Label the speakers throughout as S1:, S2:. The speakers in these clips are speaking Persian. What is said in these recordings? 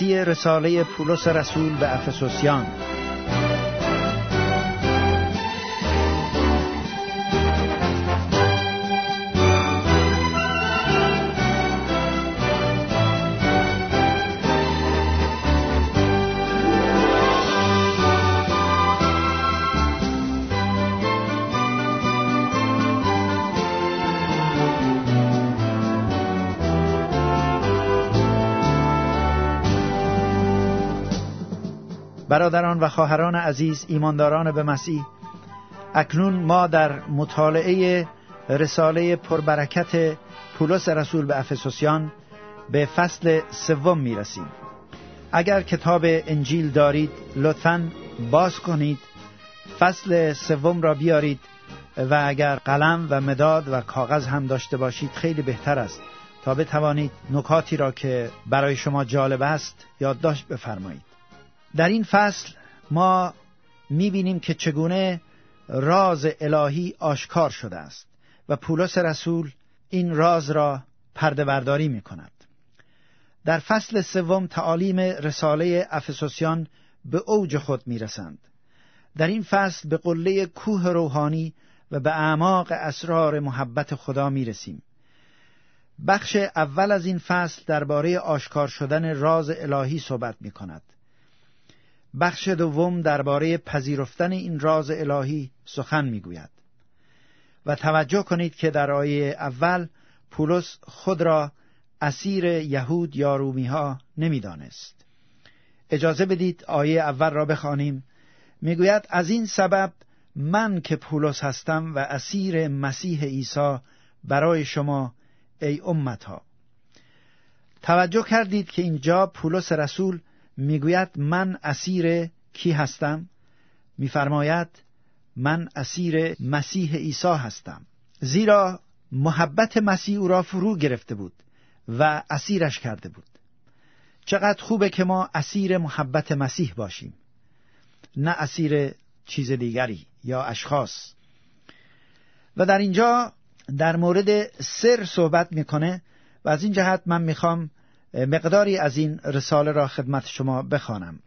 S1: بررسی رساله پولس رسول به افسوسیان. برادران و خواهران عزیز ایمانداران به مسیح اکنون ما در مطالعه رساله پربرکت پولس رسول به افسوسیان به فصل سوم می رسیم اگر کتاب انجیل دارید لطفا باز کنید فصل سوم را بیارید و اگر قلم و مداد و کاغذ هم داشته باشید خیلی بهتر است تا بتوانید نکاتی را که برای شما جالب است یادداشت بفرمایید. در این فصل ما می‌بینیم که چگونه راز الهی آشکار شده است و پولس رسول این راز را پرده برداری می کند. در فصل سوم تعالیم رساله افسوسیان به اوج خود می رسند. در این فصل به قله کوه روحانی و به اعماق اسرار محبت خدا می رسیم. بخش اول از این فصل درباره آشکار شدن راز الهی صحبت می کند. بخش دوم درباره پذیرفتن این راز الهی سخن می گوید. و توجه کنید که در آیه اول پولس خود را اسیر یهود یا رومی ها نمی‌دانست. اجازه بدید آیه اول را بخوانیم می‌گوید از این سبب من که پولس هستم و اسیر مسیح عیسی برای شما ای امتا توجه کردید که اینجا پولس رسول می‌گوید من اسیر کی هستم؟ میفرماید من اسیر مسیح عیسی هستم. زیرا محبت مسیح او را فرو گرفته بود و اسیرش کرده بود. چقدر خوبه که ما اسیر محبت مسیح باشیم. نه اسیر چیز دیگری یا اشخاص. و در اینجا در مورد سر صحبت می‌کنه و از این جهت من می‌خوام مقداری از این رساله را خدمت شما بخوانم.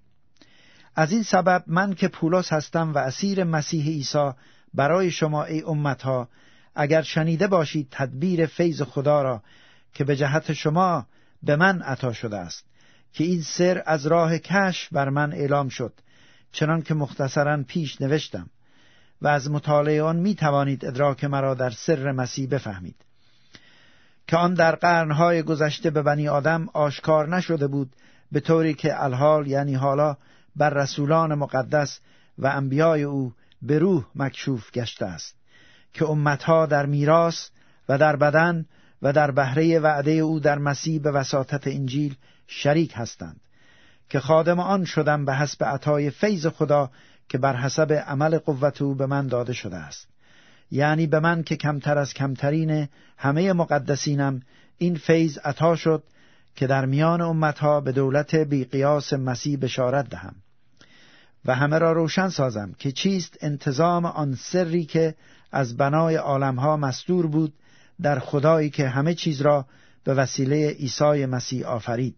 S1: از این سبب من که پولس هستم و اسیر مسیح عیسی برای شما ای امتها اگر شنیده باشید تدبیر فیض خدا را که به جهت شما به من عطا شده است که این سر از راه کش بر من اعلام شد چنان که مختصرا پیش نوشتم. و از مطالعه آن می توانید ادراک مرا در سر مسیح بفهمید. که آن در قرنهای گذشته به بنی آدم آشکار نشده بود به طوری که الحال یعنی حالا بر رسولان مقدس و انبیای او به روح مکشوف گشته است که امتها در میراث و در بدن و در بهره وعده او در مسیح به وساطت انجیل شریک هستند که خادم آن شدم به حسب عطای فیض خدا که بر حسب عمل قوت او به من داده شده است. یعنی به من که کمتر از کمترین همه مقدسینم این فیض عطا شد که در میان امتها به دولت بیقیاس مسیح بشارت دهم و همه را روشن سازم که چیست انتظام آن سری که از بنای عالمها مستور بود در خدایی که همه چیز را به وسیله عیسی مسیح آفرید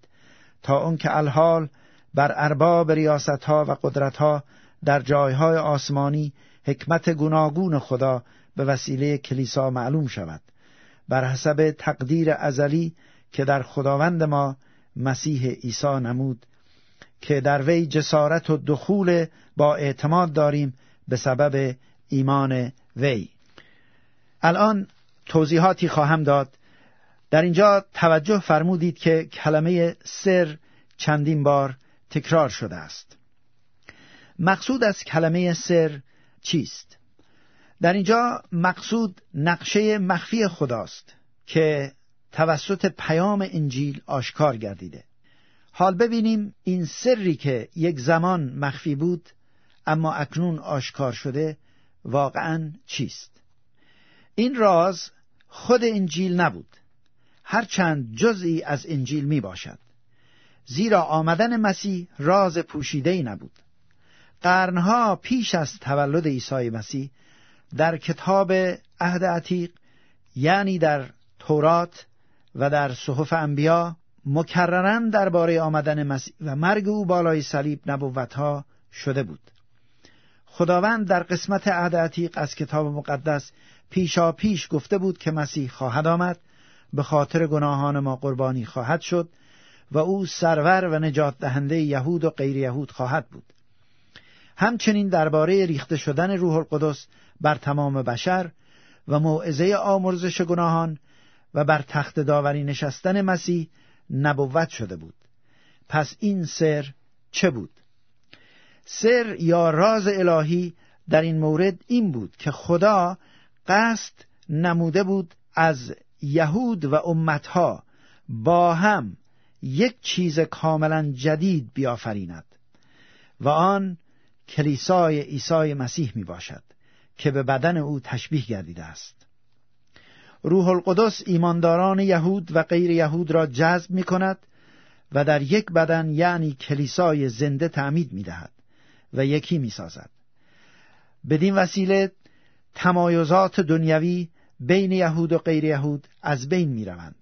S1: تا اون که الحال بر ارباب ریاستها و قدرتها در جایهای آسمانی حکمت گوناگون خدا به وسیله کلیسا معلوم شود. بر حسب تقدیر ازلی که در خداوند ما مسیح عیسی نمود که در وی جسارت و دخول با اعتماد داریم به سبب ایمان وی. الان توضیحاتی خواهم داد. در اینجا توجه فرمودید که کلمه سر چندین بار تکرار شده است. مقصود از کلمه سر چیست؟ در اینجا مقصود نقشه مخفی خداست که توسط پیام انجیل آشکار گردیده. حال ببینیم این سری که یک زمان مخفی بود اما اکنون آشکار شده واقعا چیست؟ این راز خود انجیل نبود. هرچند جزئی از انجیل می باشد. زیرا آمدن مسیح راز پوشیده ای نبود. قرنها پیش از تولد عیسی مسیح در کتاب عهد عتیق یعنی در تورات و در صحف انبیا مکررن درباره آمدن مسیح و مرگ او بالای صلیب نبوتها شده بود. خداوند در قسمت عهد عتیق از کتاب مقدس پیشا پیش گفته بود که مسیح خواهد آمد به خاطر گناهان ما قربانی خواهد شد و او سرور و نجات دهنده یهود و غیر یهود خواهد بود. همچنین درباره ریخته شدن روح القدس بر تمام بشر و موعظه آمرزش گناهان و بر تخت داوری نشستن مسیح نبوت شده بود. پس این سر چه بود؟ سر یا راز الهی در این مورد این بود که خدا قصد نموده بود از یهود و امتها با هم یک چیز کاملا جدید بیافریند و آن کلیسای عیسی مسیح می باشد که به بدن او تشبیه گردیده است روح القدس ایمانداران یهود و غیر یهود را جذب می کند و در یک بدن یعنی کلیسای زنده تعمید می دهد و یکی می سازد. بدین وسیله تمایزات دنیوی بین یهود و غیر یهود از بین می روند.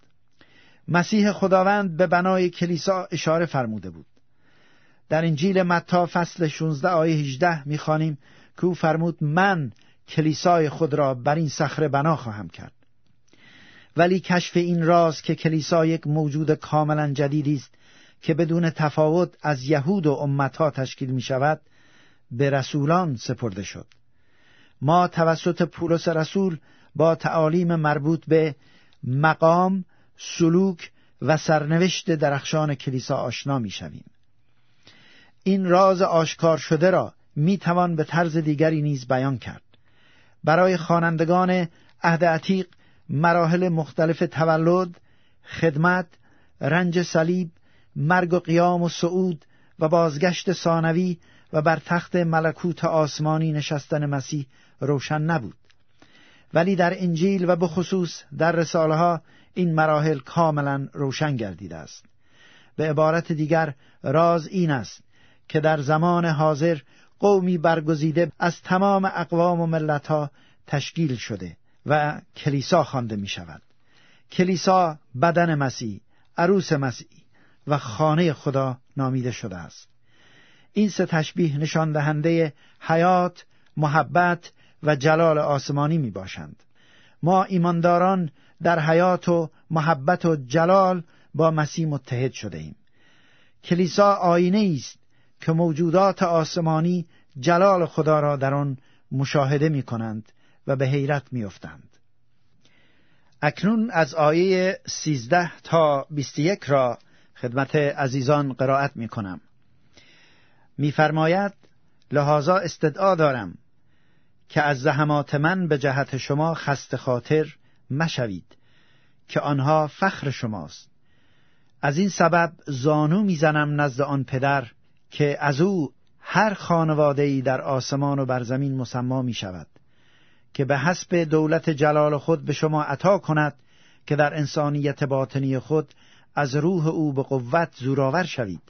S1: مسیح خداوند به بنای کلیسا اشاره فرموده بود. در انجیل متا فصل 16 آیه 18 می‌خوانیم که او فرمود من کلیسای خود را بر این صخره بنا خواهم کرد ولی کشف این راز که کلیسا یک موجود کاملا جدیدی است که بدون تفاوت از یهود و امتها تشکیل می شود به رسولان سپرده شد ما توسط پولس رسول با تعالیم مربوط به مقام، سلوک و سرنوشت درخشان کلیسا آشنا می شویم. این راز آشکار شده را می توان به طرز دیگری نیز بیان کرد. برای خوانندگان عهد عتیق مراحل مختلف تولد، خدمت، رنج صلیب، مرگ و قیام و صعود و بازگشت ثانوی و بر تخت ملکوت آسمانی نشستن مسیح روشن نبود ولی در انجیل و بخصوص در رساله ها این مراحل کاملا روشن گردیده است به عبارت دیگر راز این است که در زمان حاضر قومی برگزیده از تمام اقوام و ملتها تشکیل شده و کلیسا خوانده می شود کلیسا بدن مسیح عروس مسیح و خانه خدا نامیده شده است. این سه تشبیه نشان دهنده حیات محبت و جلال آسمانی می باشند ما ایمانداران در حیات و محبت و جلال با مسیح متحد شده ایم. کلیسا آینه است که موجودات آسمانی جلال خدا را در آن مشاهده می کنند و به حیرت می افتند. اکنون از آیه سیزده تا بیست یک را خدمت عزیزان قرائت می کنم میفرماید لحاظا استدعا دارم که از زحمات من به جهت شما خست خاطر مشوید که آنها فخر شماست از این سبب زانو می‌زنم نزد آن پدر که از او هر خانواده در آسمان و بر زمین مسما می شود که به حسب دولت جلال خود به شما عطا کند که در انسانیت باطنی خود از روح او به قوت زورآور شوید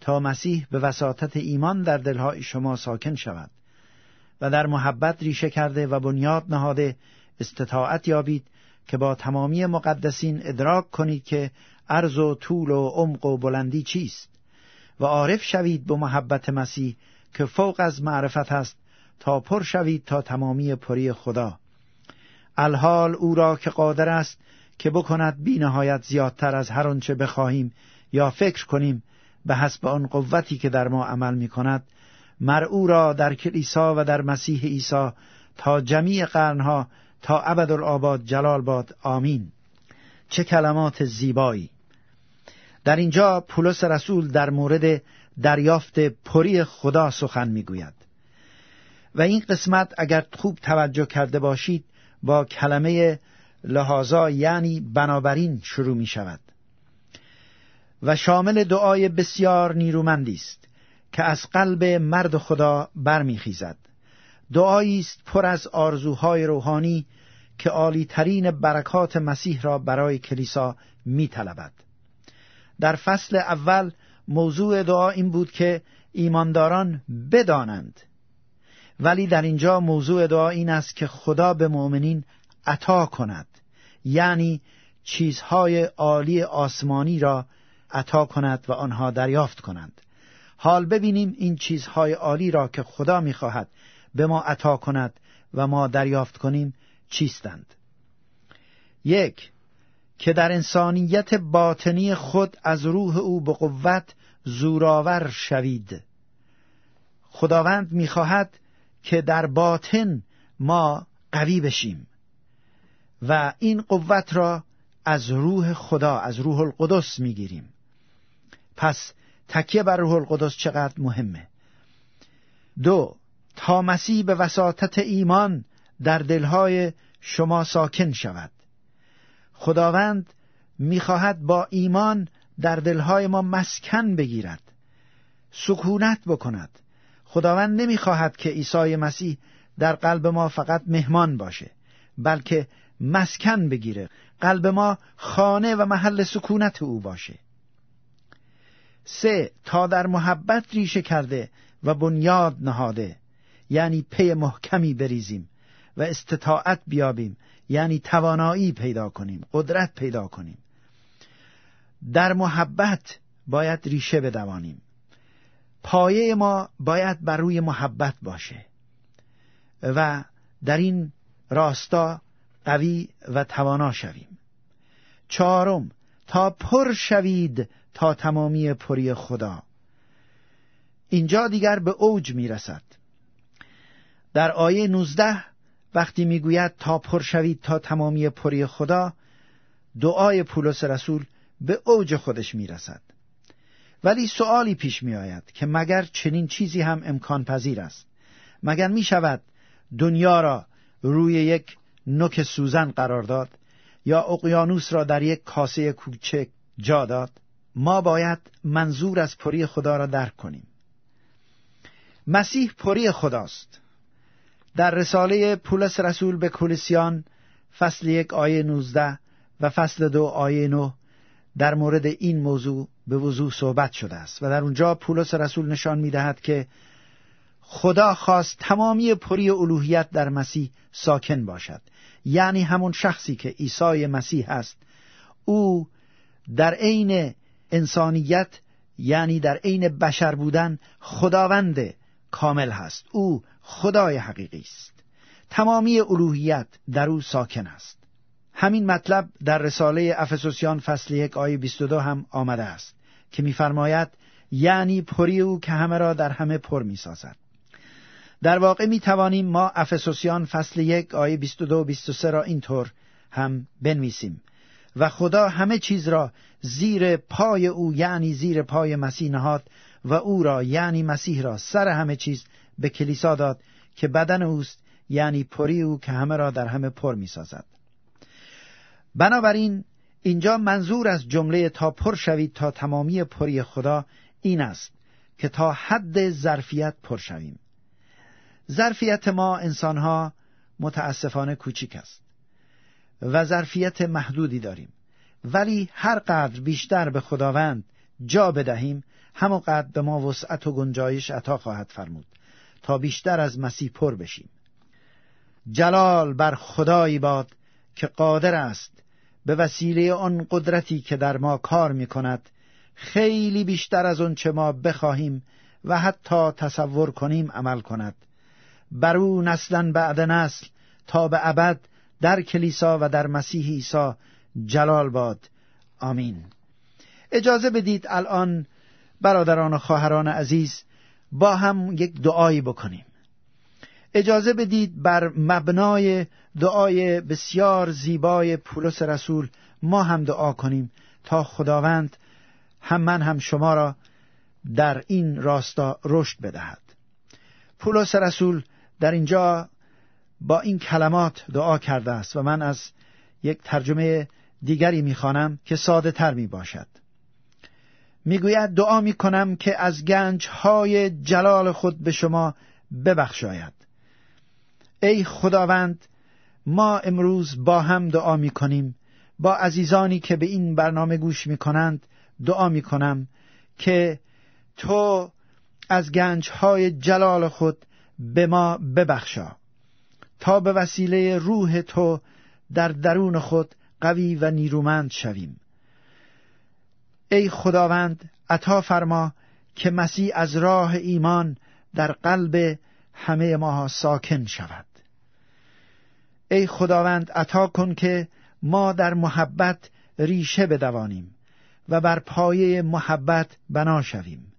S1: تا مسیح به وساطت ایمان در دلهای شما ساکن شود و در محبت ریشه کرده و بنیاد نهاده استطاعت یابید که با تمامی مقدسین ادراک کنید که عرض و طول و عمق و بلندی چیست. و عارف شوید به محبت مسیح که فوق از معرفت است تا پر شوید تا تمامی پری خدا. الحال او را که قادر است که بکند بی نهایت زیادتر از هر آنچه بخواهیم یا فکر کنیم به حسب آن قوتی که در ما عمل می کند مرعو را در کلیسا و در مسیح عیسی تا جمیع قرنها تا ابدالآباد جلال باد. آمین. چه کلمات زیبایی! در اینجا پولس رسول در مورد دریافت پری خدا سخن می‌گوید. و این قسمت اگر خوب توجه کرده باشید با کلمه لحاظا یعنی بنابراین شروع می شود و شامل دعای بسیار نیرومندی است که از قلب مرد خدا برمیخیزد. دعایی است پر از آرزوهای روحانی که عالی ترین برکات مسیح را برای کلیسا می طلبد. در فصل اول موضوع دعا این بود که ایمانداران بدانند. ولی در اینجا موضوع دعا این است که خدا به مؤمنین عطا کند. یعنی چیزهای عالی آسمانی را عطا کند و آنها دریافت کنند. حال ببینیم این چیزهای عالی را که خدا می‌خواهد به ما عطا کند و ما دریافت کنیم چیستند. یک که در انسانیت باطنی خود از روح او به قوت زورآور شوید. خداوند می‌خواهد که در باطن ما قوی بشیم و این قوت را از روح خدا از روح القدس می‌گیریم. پس تکیه بر روح القدس چقدر مهمه؟ دو تا مسیح به وساطت ایمان در دلهای شما ساکن شود. خداوند می‌خواهد با ایمان در دلهای ما مسکن بگیرد سکونت بکند. خداوند نمی‌خواهد که عیسی مسیح در قلب ما فقط مهمان باشه بلکه مسکن بگیره. قلب ما خانه و محل سکونت او باشه. سه تا در محبت ریشه کرده و بنیاد نهاده یعنی پی محکمی بریزیم. و استطاعت بیابیم. یعنی توانایی پیدا کنیم قدرت پیدا کنیم. در محبت باید ریشه بدوانیم. پایه ما باید بر روی محبت باشه. و در این راستا قوی و توانا شویم. چهارم تا پر شوید تا تمامی پری خدا. اینجا دیگر به اوج می‌رسد. در آیه 19 وقتی می‌گوید تا پر شوید تا تمامی پری خدا دعای پولس رسول به اوج خودش می‌رسد. ولی سوالی پیش می آید که مگر چنین چیزی هم امکان پذیر است؟ مگر می شود دنیا را روی یک نوک سوزن قرار داد یا اقیانوس را در یک کاسه کوچک جا داد؟ ما باید منظور از پری خدا را درک کنیم. مسیح پری خداست. در رساله پولس رسول به کولسیان فصل یک آیه 19 و فصل دو آیه 9 در مورد این موضوع به وضوح صحبت شده است و در اونجا پولس رسول نشان می‌دهد که خدا خواست تمامی پری الوهیت در مسیح ساکن باشد. یعنی همون شخصی که عیسی مسیح است او در عین انسانیت یعنی در عین بشر بودن خداوند کامل هست. او خدای حقیقی است. تمامی الوهیت در او ساکن است. همین مطلب در رساله افسوسیان فصل یک آیه 22 هم آمده است که میفرماید یعنی پری او که همه را در همه پر می‌سازد. در واقع می توانیم ما افسوسیان فصل یک آیه 22 و 23 را اینطور هم بنویسیم. و خدا همه چیز را زیر پای او یعنی زیر پای مسیح نهاد و او را یعنی مسیح را سر همه چیز به کلیسا داد که بدن اوست یعنی پری او که همه را در همه پر می سازد. بنابراین اینجا منظور از جمله تا پر شوید تا تمامی پری خدا این است که تا حد ظرفیت پر شویم. ظرفیت ما انسانها متاسفانه کوچیک است و ظرفیت محدودی داریم. ولی هر قدر بیشتر به خداوند جا بدهیم همونقدر به ما وسعت و گنجایش عطا خواهد فرمود. تا بیشتر از مسیح پر بشیم. جلال بر خدایی باد که قادر است به وسیله آن قدرتی که در ما کار می کند خیلی بیشتر از آن چه ما بخواهیم و حتی تصور کنیم عمل کند. بر او نسلا بعد نسل تا به ابد در کلیسا و در مسیح عیسی جلال باد. آمین. اجازه بدید الان برادران و خواهران عزیز با هم یک دعایی بکنیم. اجازه بدید بر مبنای دعای بسیار زیبای پولس رسول ما هم دعا کنیم تا خداوند هم من هم شما را در این راستا رشد بدهد. پولس رسول در اینجا با این کلمات دعا کرده است و من از یک ترجمه دیگری می‌خوانم که ساده تر می باشد می‌گوید دعا می کنم که از گنج های جلال خود به شما ببخشاید. ای خداوند ما امروز با هم دعا می کنیم با عزیزانی که به این برنامه گوش می کنند دعا می کنم که تو از گنج های جلال خود به ما ببخشا. تا به وسیله روح تو در درون خود قوی و نیرومند شویم. ای خداوند عطا فرما که مسیح از راه ایمان در قلب همه ما ساکن شود. ای خداوند عطا کن که ما در محبت ریشه بدوانیم و بر پایه محبت بنا شویم.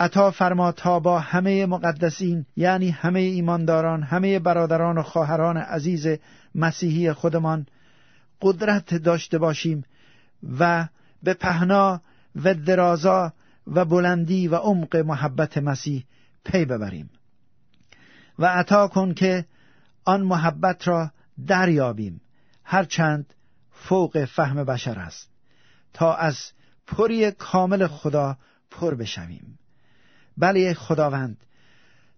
S1: عطا فرما تا با همه مقدسین یعنی همه ایمانداران همه برادران و خواهران عزیز مسیحی خودمان قدرت داشته باشیم و به پهنا و درازا و بلندی و عمق محبت مسیح پی ببریم. و عطا کن که آن محبت را دریابیم. هرچند فوق فهم بشر است. تا از پری کامل خدا پر بشویم. بله خداوند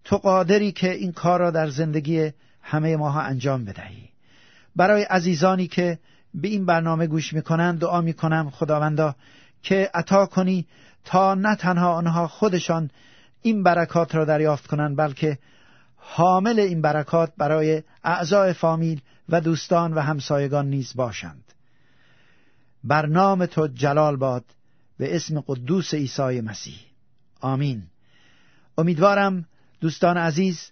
S1: تو قادری که این کار را در زندگی همه ماها انجام بدهی. برای عزیزانی که به این برنامه گوش می‌کنند دعا می‌کنم خداوندا که عطا کنی تا نه تنها آنها خودشان این برکات را دریافت کنند بلکه حامل این برکات برای اعضای فامیل و دوستان و همسایگان نیز باشند. بر نام تو جلال باد به اسم قدوس عیسی مسیح. آمین. امیدوارم دوستان عزیز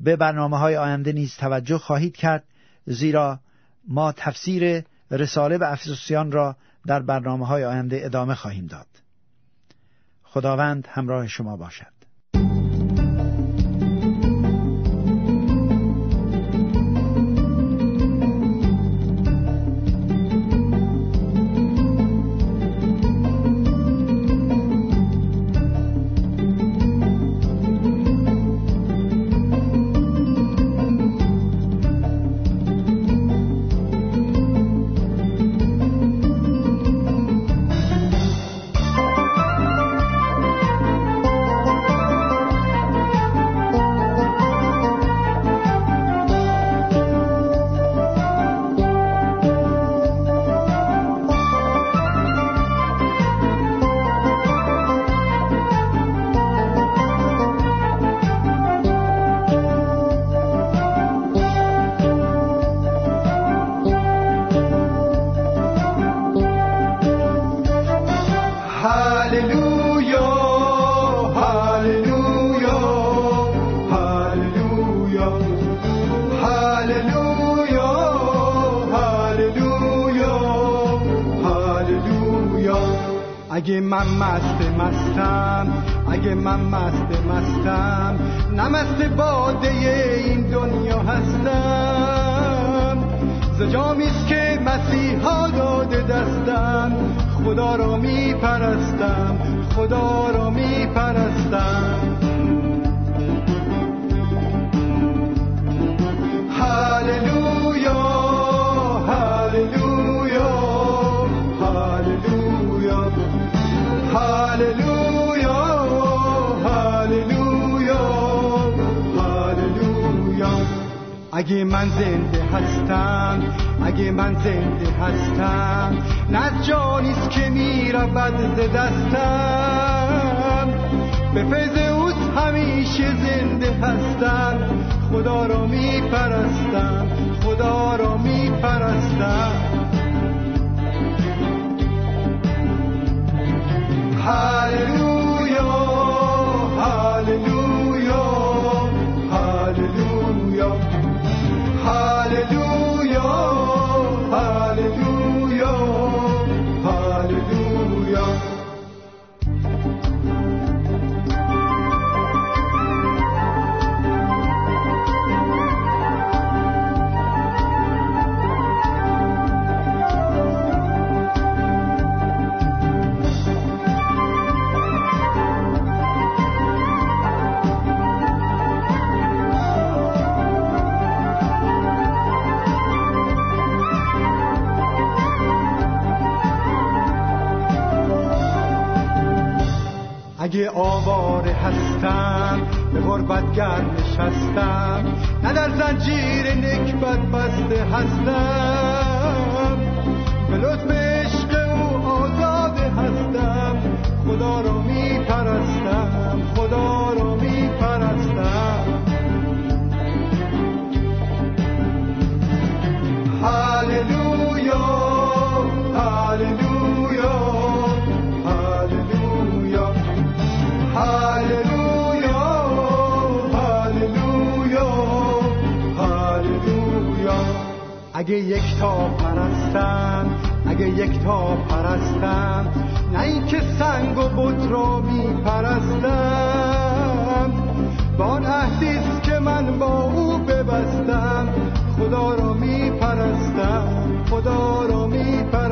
S1: به برنامه های آینده نیز توجه خواهید کرد زیرا ما تفسیر رساله به افسوسیان را در برنامه های آینده ادامه خواهیم داد. خداوند همراه شما باشد.
S2: مست مستم. نمست باده این دنیا هستم. زجامیست که مسیحا داده دستم. خدا را می پرستم خدا را می پرستم هللویا. اگه من زنده هستم اگه من زنده هستم نه جانیست که می‌رود ز دستم. به فیض اوست همیشه زنده هستم خدا را میپرستم خدا اگه آواره هستم به غربت گرم نشستم نه در زنجیر نکبت بسته هستم. به لطف اگه یک تا پرستم اگه یک تا پرستم نه اینکه سنگ و بت رو میپرستم. بان عهدیست که من با او ببستم خدا را میپرستم خدا را میپرستم.